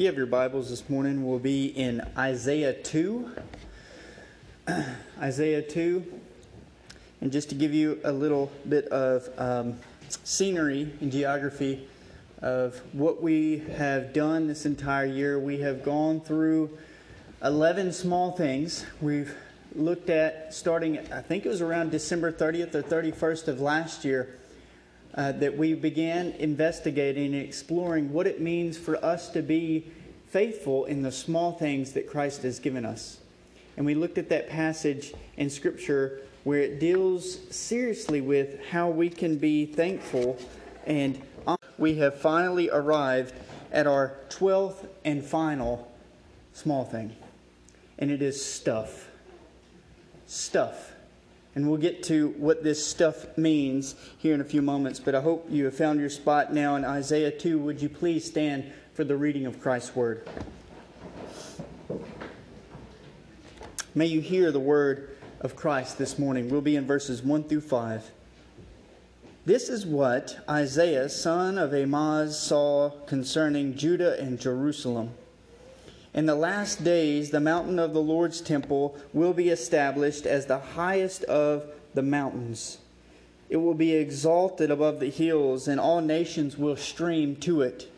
you have your Bibles this morning, we'll be in Isaiah 2. Isaiah 2. And just to give you a little bit of um, scenery and geography of what we have done this entire year, we have gone through 11 small things. We've looked at starting, I think it was around December 30th or 31st of last year uh, that we began investigating and exploring what it means for us to be faithful in the small things that Christ has given us. And we looked at that passage in Scripture where it deals seriously with how we can be thankful. And we have finally arrived at our 12th and final small thing, and it is stuff. Stuff. And we'll get to what this stuff means here in a few moments, but I hope you have found your spot now in Isaiah 2. Would you please stand for the reading of Christ's word? May you hear the word of Christ this morning. We'll be in verses 1 through 5. This is what Isaiah, son of Amoz, saw concerning Judah and Jerusalem. In the last days, the mountain of the Lord's temple will be established as the highest of the mountains. It will be exalted above the hills, and all nations will stream to it.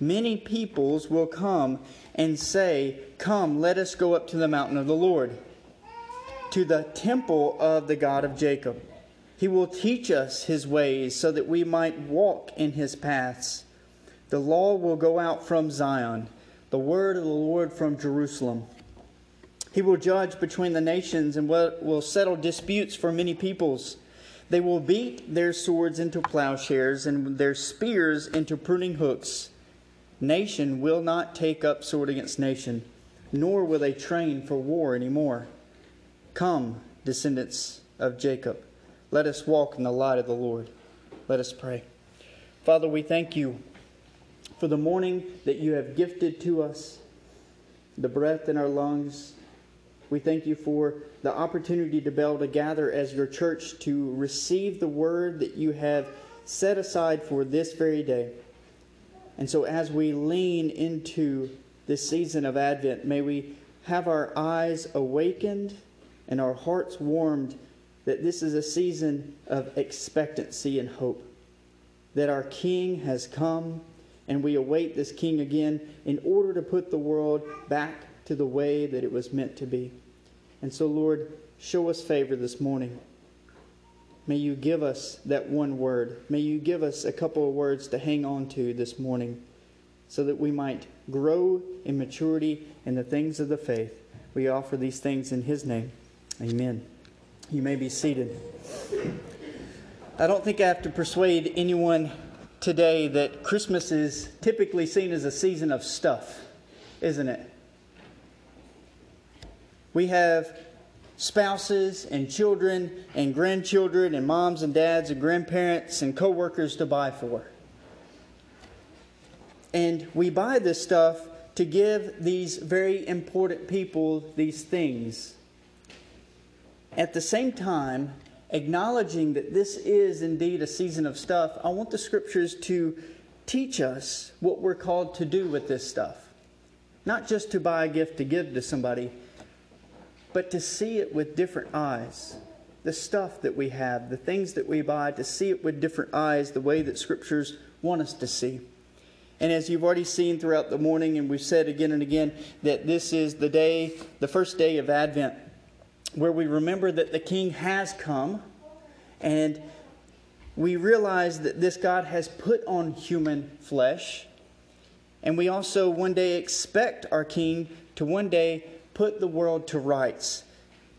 Many peoples will come and say, Come, let us go up to the mountain of the Lord, to the temple of the God of Jacob. He will teach us his ways so that we might walk in his paths. The law will go out from Zion the word of the Lord from Jerusalem. He will judge between the nations and will settle disputes for many peoples. They will beat their swords into plowshares and their spears into pruning hooks. Nation will not take up sword against nation, nor will they train for war anymore. Come, descendants of Jacob, let us walk in the light of the Lord. Let us pray. Father, we thank you for the morning that you have gifted to us, the breath in our lungs. We thank you for the opportunity to be able to gather as your church to receive the word that you have set aside for this very day. And so, as we lean into this season of Advent, may we have our eyes awakened and our hearts warmed that this is a season of expectancy and hope. That our King has come and we await this king again in order to put the world back to the way that it was meant to be. And so, Lord, show us favor this morning. May you give us that one word. May you give us a couple of words to hang on to this morning so that we might grow in maturity in the things of the faith. We offer these things in His name. Amen. You may be seated. I don't think I have to persuade anyone today that Christmas is typically seen as a season of stuff, isn't it? We have spouses and children and grandchildren and moms and dads and grandparents and coworkers to buy for. And we buy this stuff to give these very important people these things. At the same time, acknowledging that this is indeed a season of stuff, I want the scriptures to teach us what we're called to do with this stuff. Not just to buy a gift to give to somebody, but to see it with different eyes. The stuff that we have, the things that we buy, to see it with different eyes, the way that scriptures want us to see. And as you've already seen throughout the morning, and we've said again and again, that this is the day, the first day of Advent where we remember that the King has come and we realize that this God has put on human flesh. And we also one day expect our King to one day put the world to rights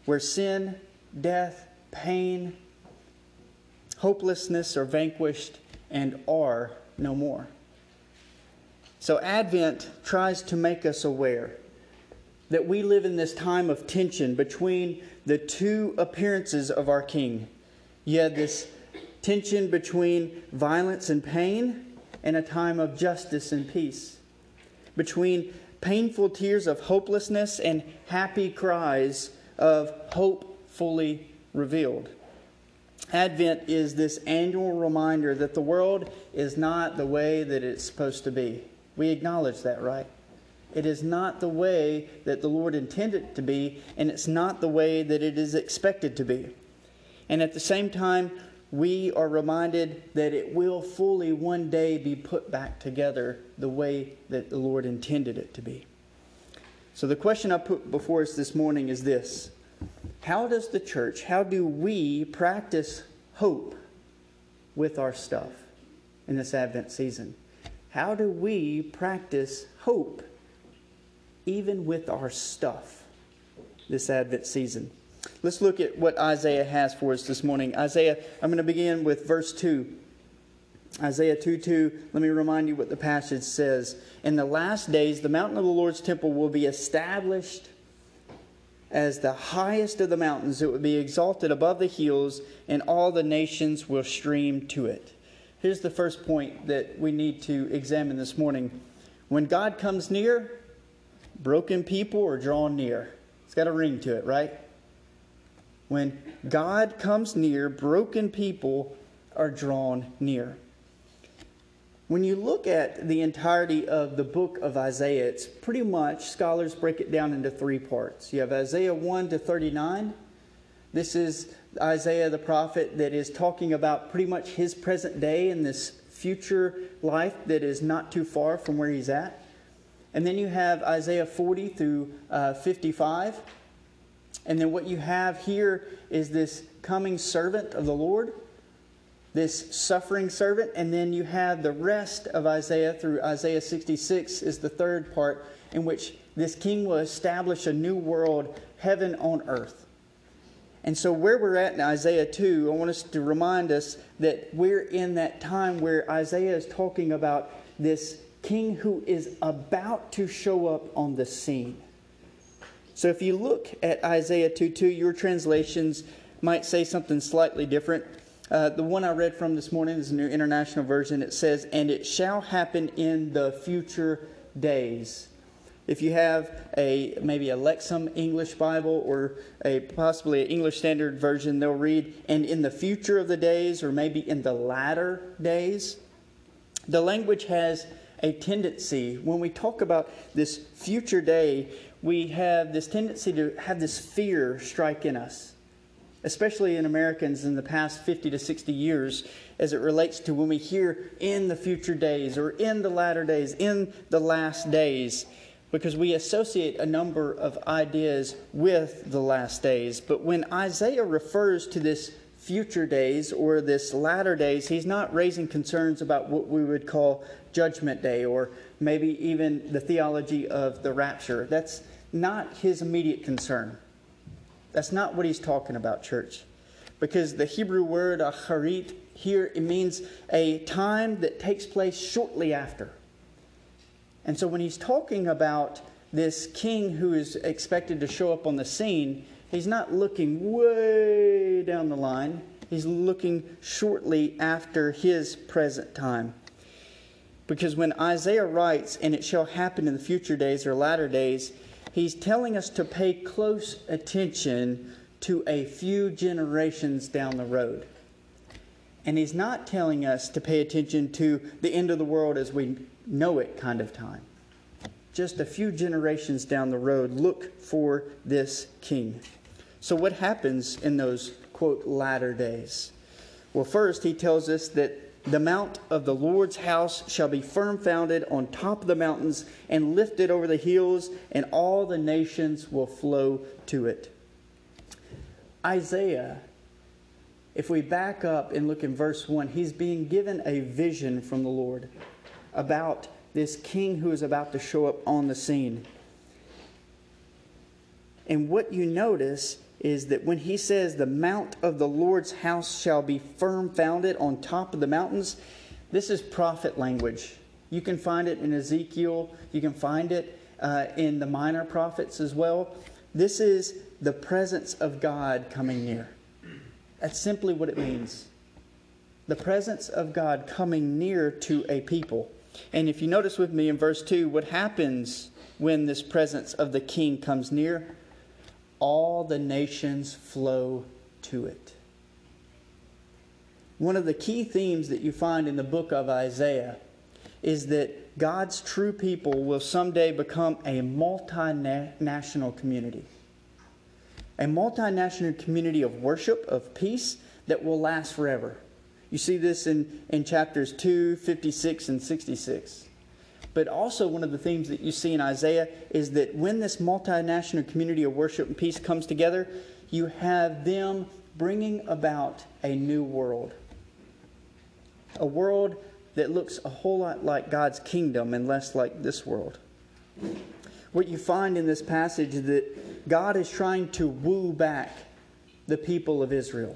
where sin, death, pain, hopelessness are vanquished and are no more. So Advent tries to make us aware that we live in this time of tension between the two appearances of our King. You had this tension between violence and pain and a time of justice and peace, between painful tears of hopelessness and happy cries of hope fully revealed. Advent is this annual reminder that the world is not the way that it's supposed to be. We acknowledge that, right? It is not the way that the Lord intended it to be, and it's not the way that it is expected to be. And at the same time, we are reminded that it will fully one day be put back together the way that the Lord intended it to be. So, the question I put before us this morning is this How does the church, how do we practice hope with our stuff in this Advent season? How do we practice hope even with our stuff this Advent season? Let's look at what Isaiah has for us this morning. Isaiah, I'm going to begin with verse 2. Isaiah 2 2, let me remind you what the passage says. In the last days, the mountain of the Lord's temple will be established as the highest of the mountains. It will be exalted above the hills, and all the nations will stream to it. Here's the first point that we need to examine this morning. When God comes near, broken people are drawn near. It's got a ring to it, right? When God comes near, broken people are drawn near. When you look at the entirety of the book of Isaiah, it's pretty much, scholars break it down into three parts. You have Isaiah 1 to 39. This is Isaiah the prophet that is talking about pretty much his present day and this future life that is not too far from where he's at. And then you have Isaiah 40 through uh, 55 and then what you have here is this coming servant of the Lord, this suffering servant. And then you have the rest of Isaiah through Isaiah 66 is the third part, in which this king will establish a new world, heaven on earth. And so, where we're at in Isaiah 2, I want us to remind us that we're in that time where Isaiah is talking about this king who is about to show up on the scene. So if you look at Isaiah 2 2, your translations might say something slightly different. Uh, the one I read from this morning is the New International Version. It says, And it shall happen in the future days. If you have a maybe a Lexham English Bible or a possibly an English Standard Version, they'll read, and in the future of the days, or maybe in the latter days. The language has a tendency, when we talk about this future day, we have this tendency to have this fear strike in us, especially in Americans in the past 50 to 60 years, as it relates to when we hear in the future days or in the latter days, in the last days, because we associate a number of ideas with the last days. But when Isaiah refers to this future days or this latter days, he's not raising concerns about what we would call judgment day or maybe even the theology of the rapture. That's not his immediate concern. That's not what he's talking about, church. Because the Hebrew word acharit here it means a time that takes place shortly after. And so when he's talking about this king who is expected to show up on the scene, he's not looking way down the line. He's looking shortly after his present time. Because when Isaiah writes, and it shall happen in the future days or latter days, he's telling us to pay close attention to a few generations down the road. And he's not telling us to pay attention to the end of the world as we know it kind of time. Just a few generations down the road, look for this king. So, what happens in those, quote, latter days? Well, first, he tells us that the mount of the Lord's house shall be firm founded on top of the mountains and lifted over the hills, and all the nations will flow to it. Isaiah, if we back up and look in verse 1, he's being given a vision from the Lord about this king who is about to show up on the scene. And what you notice is that when he says the mount of the Lord's house shall be firm founded on top of the mountains, this is prophet language. You can find it in Ezekiel, you can find it uh, in the minor prophets as well. This is the presence of God coming near. That's simply what it means. The presence of God coming near to a people. And if you notice with me in verse 2, what happens when this presence of the king comes near? All the nations flow to it. One of the key themes that you find in the book of Isaiah is that God's true people will someday become a multinational community. A multinational community of worship, of peace that will last forever. You see this in, in chapters 2, 56, and 66. But also, one of the themes that you see in Isaiah is that when this multinational community of worship and peace comes together, you have them bringing about a new world. A world that looks a whole lot like God's kingdom and less like this world. What you find in this passage is that God is trying to woo back the people of Israel.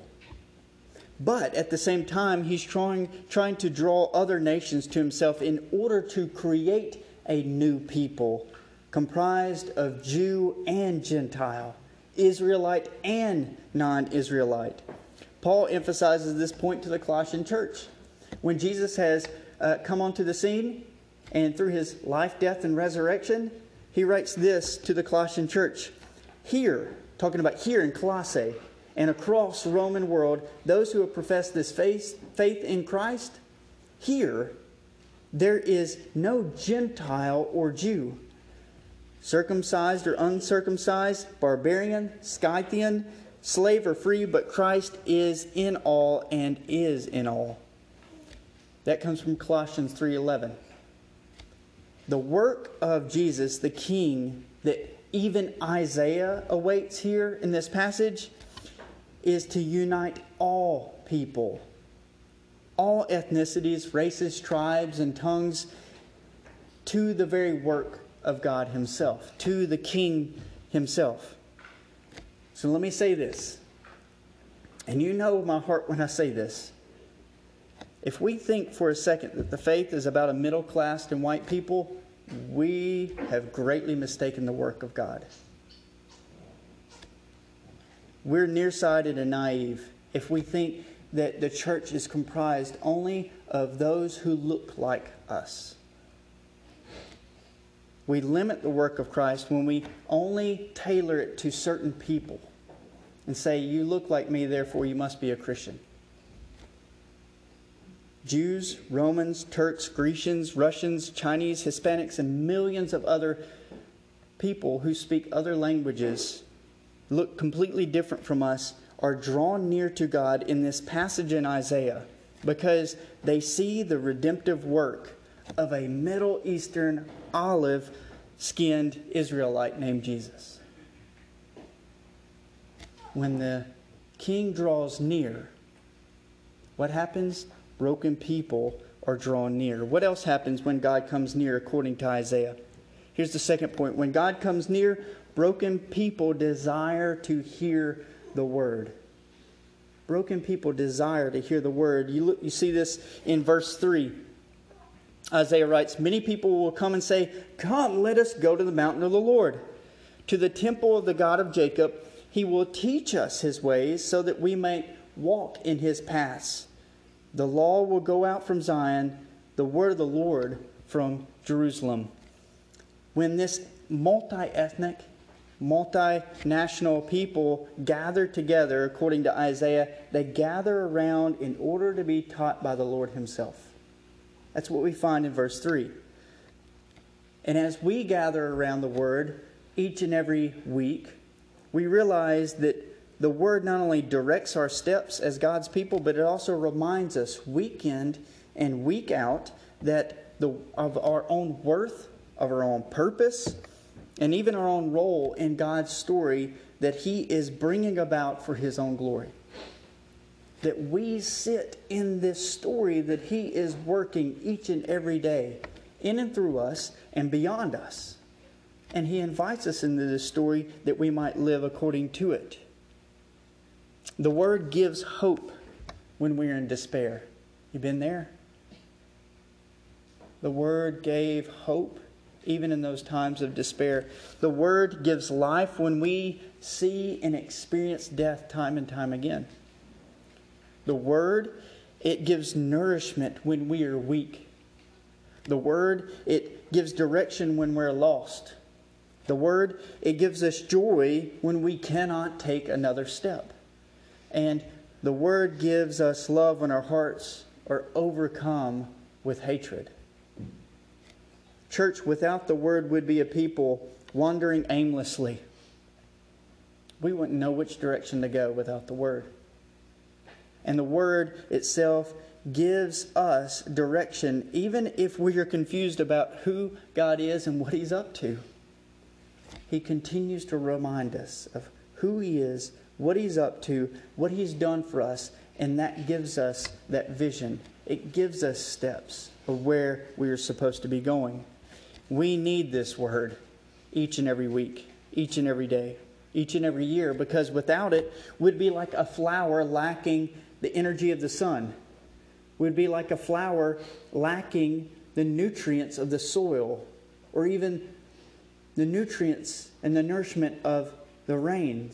But at the same time, he's trying, trying to draw other nations to himself in order to create a new people comprised of Jew and Gentile, Israelite and non Israelite. Paul emphasizes this point to the Colossian church. When Jesus has uh, come onto the scene and through his life, death, and resurrection, he writes this to the Colossian church. Here, talking about here in Colossae, and across the Roman world, those who have professed this faith, faith in Christ, here there is no Gentile or Jew, circumcised or uncircumcised, barbarian, Scythian, slave or free, but Christ is in all and is in all. That comes from Colossians 3:11. The work of Jesus, the king that even Isaiah awaits here in this passage is to unite all people, all ethnicities, races, tribes, and tongues to the very work of God Himself, to the King Himself. So let me say this, and you know my heart when I say this. If we think for a second that the faith is about a middle class and white people, we have greatly mistaken the work of God. We're nearsighted and naive if we think that the church is comprised only of those who look like us. We limit the work of Christ when we only tailor it to certain people and say, You look like me, therefore you must be a Christian. Jews, Romans, Turks, Grecians, Russians, Chinese, Hispanics, and millions of other people who speak other languages look completely different from us are drawn near to God in this passage in Isaiah because they see the redemptive work of a Middle Eastern olive skinned Israelite named Jesus. When the king draws near, what happens? Broken people are drawn near. What else happens when God comes near according to Isaiah? Here's the second point. When God comes near, Broken people desire to hear the word. Broken people desire to hear the word. You, look, you see this in verse 3. Isaiah writes Many people will come and say, Come, let us go to the mountain of the Lord, to the temple of the God of Jacob. He will teach us his ways so that we may walk in his paths. The law will go out from Zion, the word of the Lord from Jerusalem. When this multi ethnic, multinational people gather together, according to Isaiah, they gather around in order to be taught by the Lord Himself. That's what we find in verse 3. And as we gather around the Word each and every week, we realize that the Word not only directs our steps as God's people, but it also reminds us week in and week out that the, of our own worth, of our own purpose, and even our own role in God's story that He is bringing about for His own glory. That we sit in this story that He is working each and every day, in and through us and beyond us. And He invites us into this story that we might live according to it. The Word gives hope when we are in despair. You've been there? The Word gave hope even in those times of despair. The Word gives life when we see and experience death time and time again. The Word, it gives nourishment when we are weak. The Word, it gives direction when we're lost. The Word, it gives us joy when we cannot take another step. And the Word gives us love when our hearts are overcome with hatred. Church, without the word, would be a people wandering aimlessly. We wouldn't know which direction to go without the word. And the word itself gives us direction, even if we are confused about who God is and what He's up to. He continues to remind us of who He is, what He's up to, what He's done for us, and that gives us that vision. It gives us steps of where we are supposed to be going. We need this word each and every week, each and every day, each and every year, because without it, we'd be like a flower lacking the energy of the sun. We'd be like a flower lacking the nutrients of the soil, or even the nutrients and the nourishment of the rain.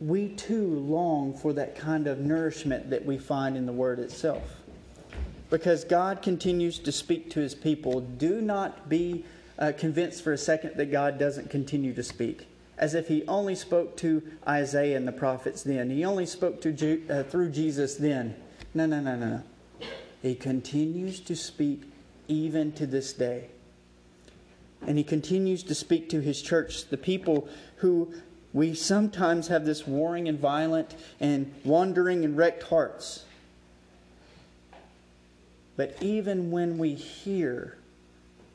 We too long for that kind of nourishment that we find in the Word itself because God continues to speak to his people. Do not be uh, convinced for a second that God doesn't continue to speak, as if he only spoke to Isaiah and the prophets then. He only spoke to Ju- uh, through Jesus then. No, no, no, no, no. He continues to speak even to this day. And he continues to speak to his church, the people who we sometimes have this warring and violent and wandering and wrecked hearts. But even when we hear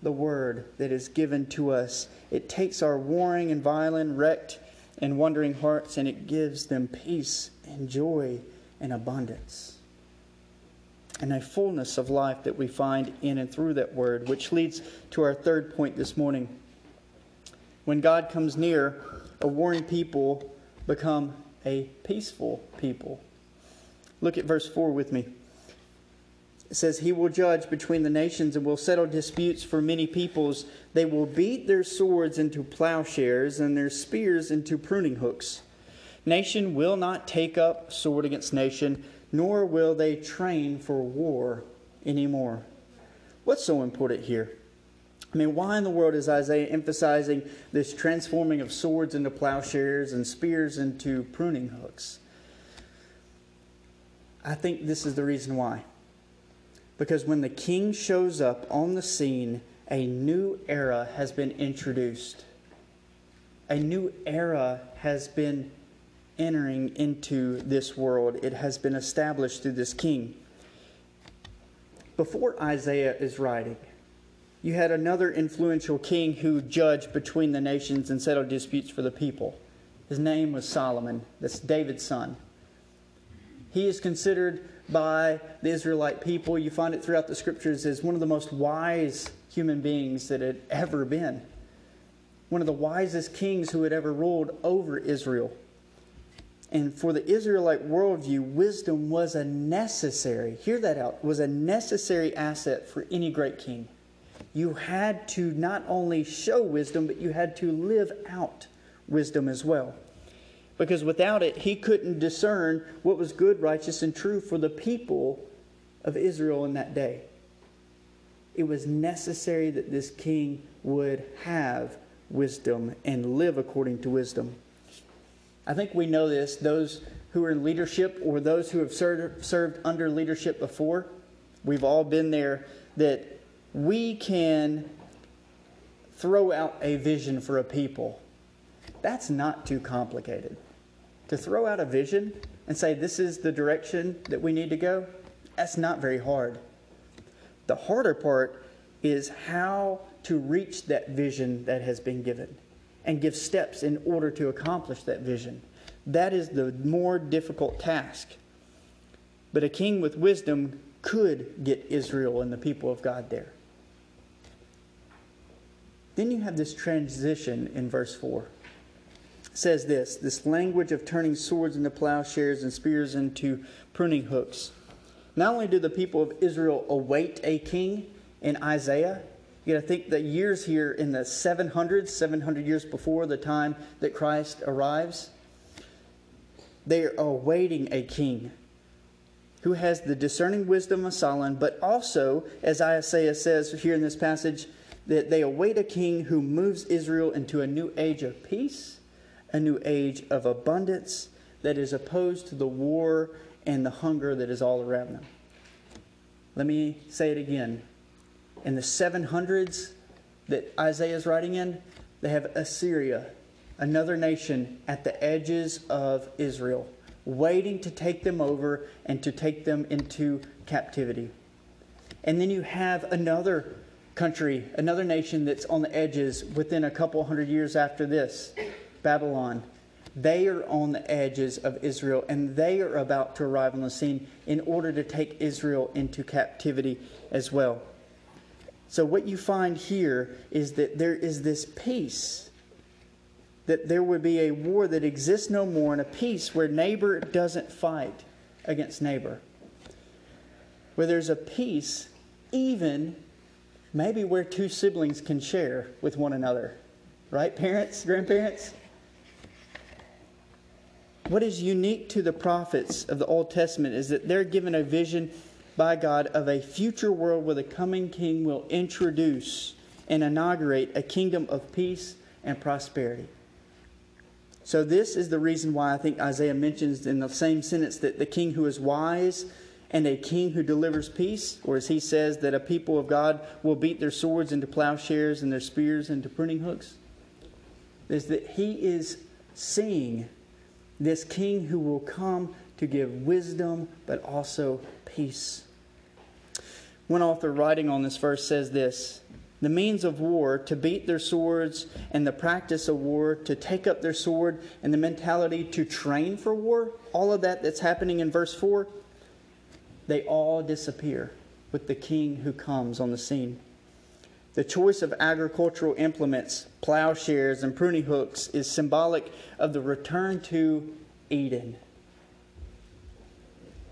the word that is given to us, it takes our warring and violent, wrecked and wandering hearts and it gives them peace and joy and abundance. And a fullness of life that we find in and through that word, which leads to our third point this morning. When God comes near, a warring people become a peaceful people. Look at verse 4 with me. It says, He will judge between the nations and will settle disputes for many peoples. They will beat their swords into plowshares and their spears into pruning hooks. Nation will not take up sword against nation, nor will they train for war anymore. What's so important here? I mean, why in the world is Isaiah emphasizing this transforming of swords into plowshares and spears into pruning hooks? I think this is the reason why. Because when the king shows up on the scene, a new era has been introduced. A new era has been entering into this world. It has been established through this king. Before Isaiah is writing, you had another influential king who judged between the nations and settled disputes for the people. His name was Solomon. That's David's son. He is considered by the Israelite people. You find it throughout the scriptures as one of the most wise human beings that had ever been. One of the wisest kings who had ever ruled over Israel. And for the Israelite worldview, wisdom was a necessary, hear that out, was a necessary asset for any great king. You had to not only show wisdom, but you had to live out wisdom as well because without it, he couldn't discern what was good, righteous, and true for the people of Israel in that day. It was necessary that this king would have wisdom and live according to wisdom. I think we know this, those who are in leadership or those who have served, under leadership before, we've all been there, that we can throw out a vision for a people that's not too complicated. To throw out a vision and say, this is the direction that we need to go, that's not very hard. The harder part is how to reach that vision that has been given and give steps in order to accomplish that vision. That is the more difficult task. But a king with wisdom could get Israel and the people of God there. Then you have this transition in verse 4 says this this language of turning swords into plowshares and spears into pruning hooks. Not only do the people of Israel await a king in Isaiah, you got to think the years here in the 700s, 700 years before the time that Christ arrives, they are awaiting a king who has the discerning wisdom of Solomon, but also, as Isaiah says here in this passage, that they await a king who moves Israel into a new age of peace a new age of abundance that is opposed to the war and the hunger that is all around them. Let me say it again. in the 700s that Isaiah is writing in, they have Assyria, another nation at the edges of Israel, waiting to take them over and to take them into captivity. And then you have another country, another nation that's on the edges within a couple hundred years after this Babylon. They are on the edges of Israel and they are about to arrive on the scene in order to take Israel into captivity as well. So, what you find here is that there is this peace, that there would be a war that exists no more, and a peace where neighbor doesn't fight against neighbor. Where there's a peace, even maybe where two siblings can share with one another. Right, parents, grandparents? What is unique to the prophets of the Old Testament is that they're given a vision by God of a future world where the coming king will introduce and inaugurate a kingdom of peace and prosperity. So, this is the reason why I think Isaiah mentions in the same sentence that the king who is wise and a king who delivers peace, or as he says, that a people of God will beat their swords into plowshares and their spears into pruning hooks, is that he is seeing this king who will come to give wisdom but also peace. One author writing on this verse says this The means of war, to beat their swords, and the practice of war, to take up their sword, and the mentality to train for war, all of that that's happening in verse 4, they all disappear with the king who comes on the scene. The choice of agricultural implements, plowshares, and pruning hooks is symbolic of the return to Eden.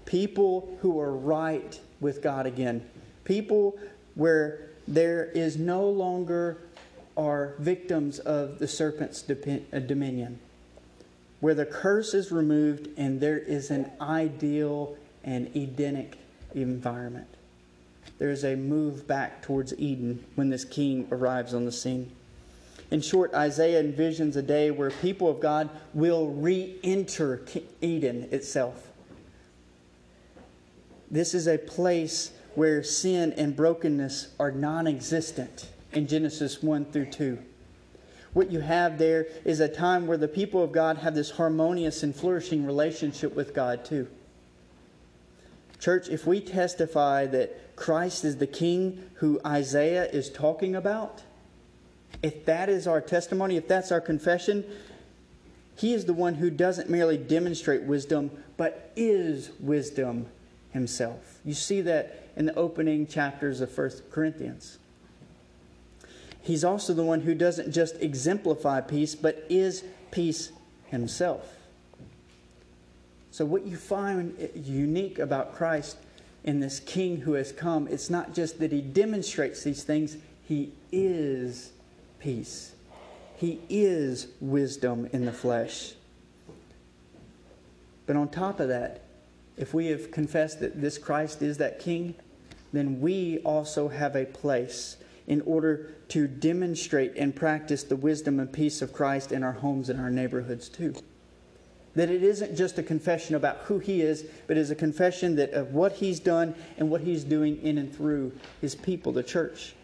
People who are right with God again, people where there is no longer are victims of the serpent's uh, dominion, where the curse is removed and there is an ideal and Edenic environment. There is a move back towards Eden when this king arrives on the scene. In short, Isaiah envisions a day where people of God will re enter Eden itself this is a place where sin and brokenness are non existent in Genesis 1 through 2. What you have there is a time where the people of God have this harmonious and flourishing relationship with God, too. Church, if we testify that Christ is the King who Isaiah is talking about, if that is our testimony, if that's our confession, He is the one who doesn't merely demonstrate wisdom, but is wisdom himself. You see that in the opening chapters of 1 Corinthians. He's also the one who doesn't just exemplify peace, but is peace himself. So, what you find unique about Christ in this King who has come, it's not just that he demonstrates these things, he is peace. He is wisdom in the flesh. But on top of that, if we have confessed that this Christ is that King, then we also have a place in order to demonstrate and practice the wisdom and peace of Christ in our homes and our neighborhoods too. That it isn't just a confession about who He is, but is a confession that of what He's done and what He's doing in and through His people, the church.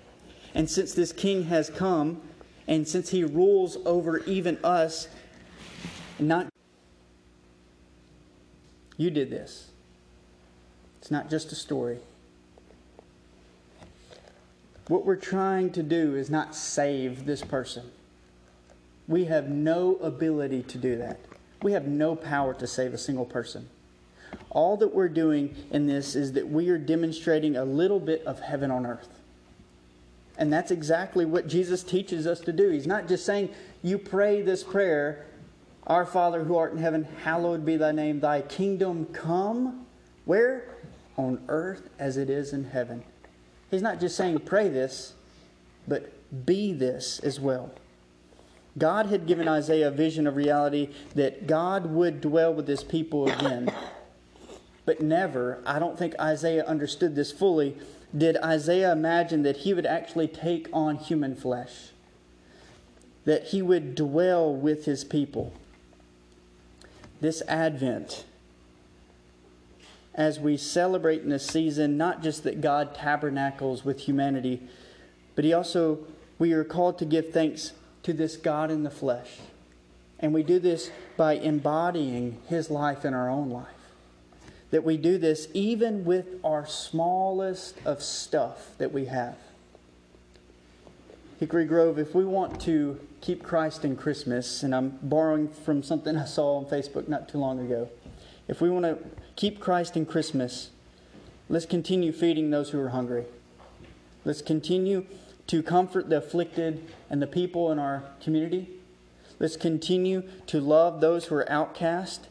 And since this King has come, and since He rules over even us, not you did this. It's not just a story. What we're trying to do is not save this person. We have no ability to do that. We have no power to save a single person. All that we're doing in this is that we are demonstrating a little bit of heaven on earth. And that's exactly what Jesus teaches us to do. He's not just saying, you pray this prayer our Father who art in heaven, hallowed be thy name. Thy kingdom come. Where? On earth as it is in heaven. He's not just saying pray this, but be this as well. God had given Isaiah a vision of reality that God would dwell with his people again. But never, I don't think Isaiah understood this fully, did Isaiah imagine that he would actually take on human flesh, that he would dwell with his people this Advent, as we celebrate in this season, not just that God tabernacles with humanity, but He also, we are called to give thanks to this God in the flesh. And we do this by embodying His life in our own life. That we do this even with our smallest of stuff that we have. Hickory Grove, if we want to keep Christ in Christmas, and I'm borrowing from something I saw on Facebook not too long ago, if we want to keep Christ in Christmas, let's continue feeding those who are hungry. Let's continue to comfort the afflicted and the people in our community. Let's continue to love those who are outcast,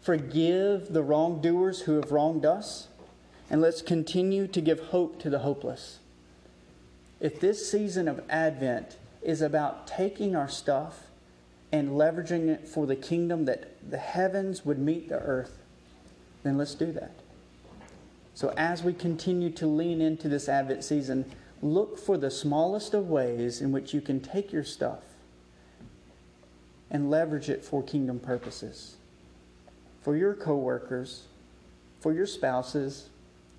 forgive the wrongdoers who have wronged us, and let's continue to give hope to the hopeless if this season of Advent is about taking our stuff and leveraging it for the kingdom that the heavens would meet the earth, then let's do that. So, as we continue to lean into this Advent season, look for the smallest of ways in which you can take your stuff and leverage it for kingdom purposes. For your coworkers, for your spouses,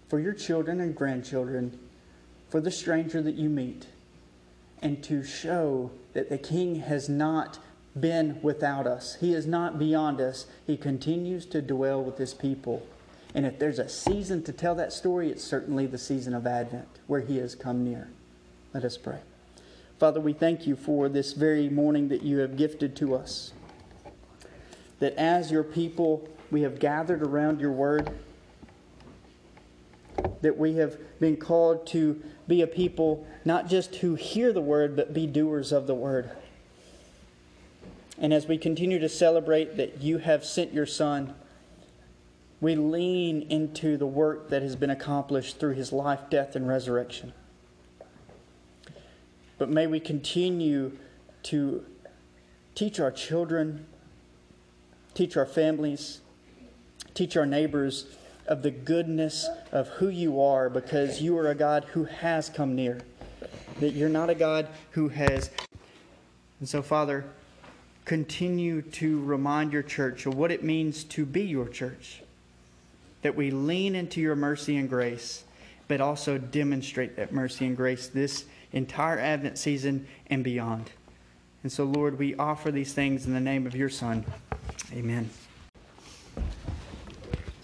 for your children and grandchildren, for the stranger that you meet and to show that the King has not been without us. He is not beyond us. He continues to dwell with his people. And if there's a season to tell that story, it's certainly the season of Advent, where he has come near. Let us pray. Father, we thank you for this very morning that you have gifted to us. That as your people, we have gathered around your word that we have been called to be a people not just who hear the word, but be doers of the word. And as we continue to celebrate that you have sent your Son, we lean into the work that has been accomplished through his life, death, and resurrection. But may we continue to teach our children, teach our families, teach our neighbors of the goodness of who you are because you are a God who has come near. That you're not a God who has. And so, Father, continue to remind your church of what it means to be your church. That we lean into your mercy and grace, but also demonstrate that mercy and grace this entire Advent season and beyond. And so, Lord, we offer these things in the name of your Son. Amen.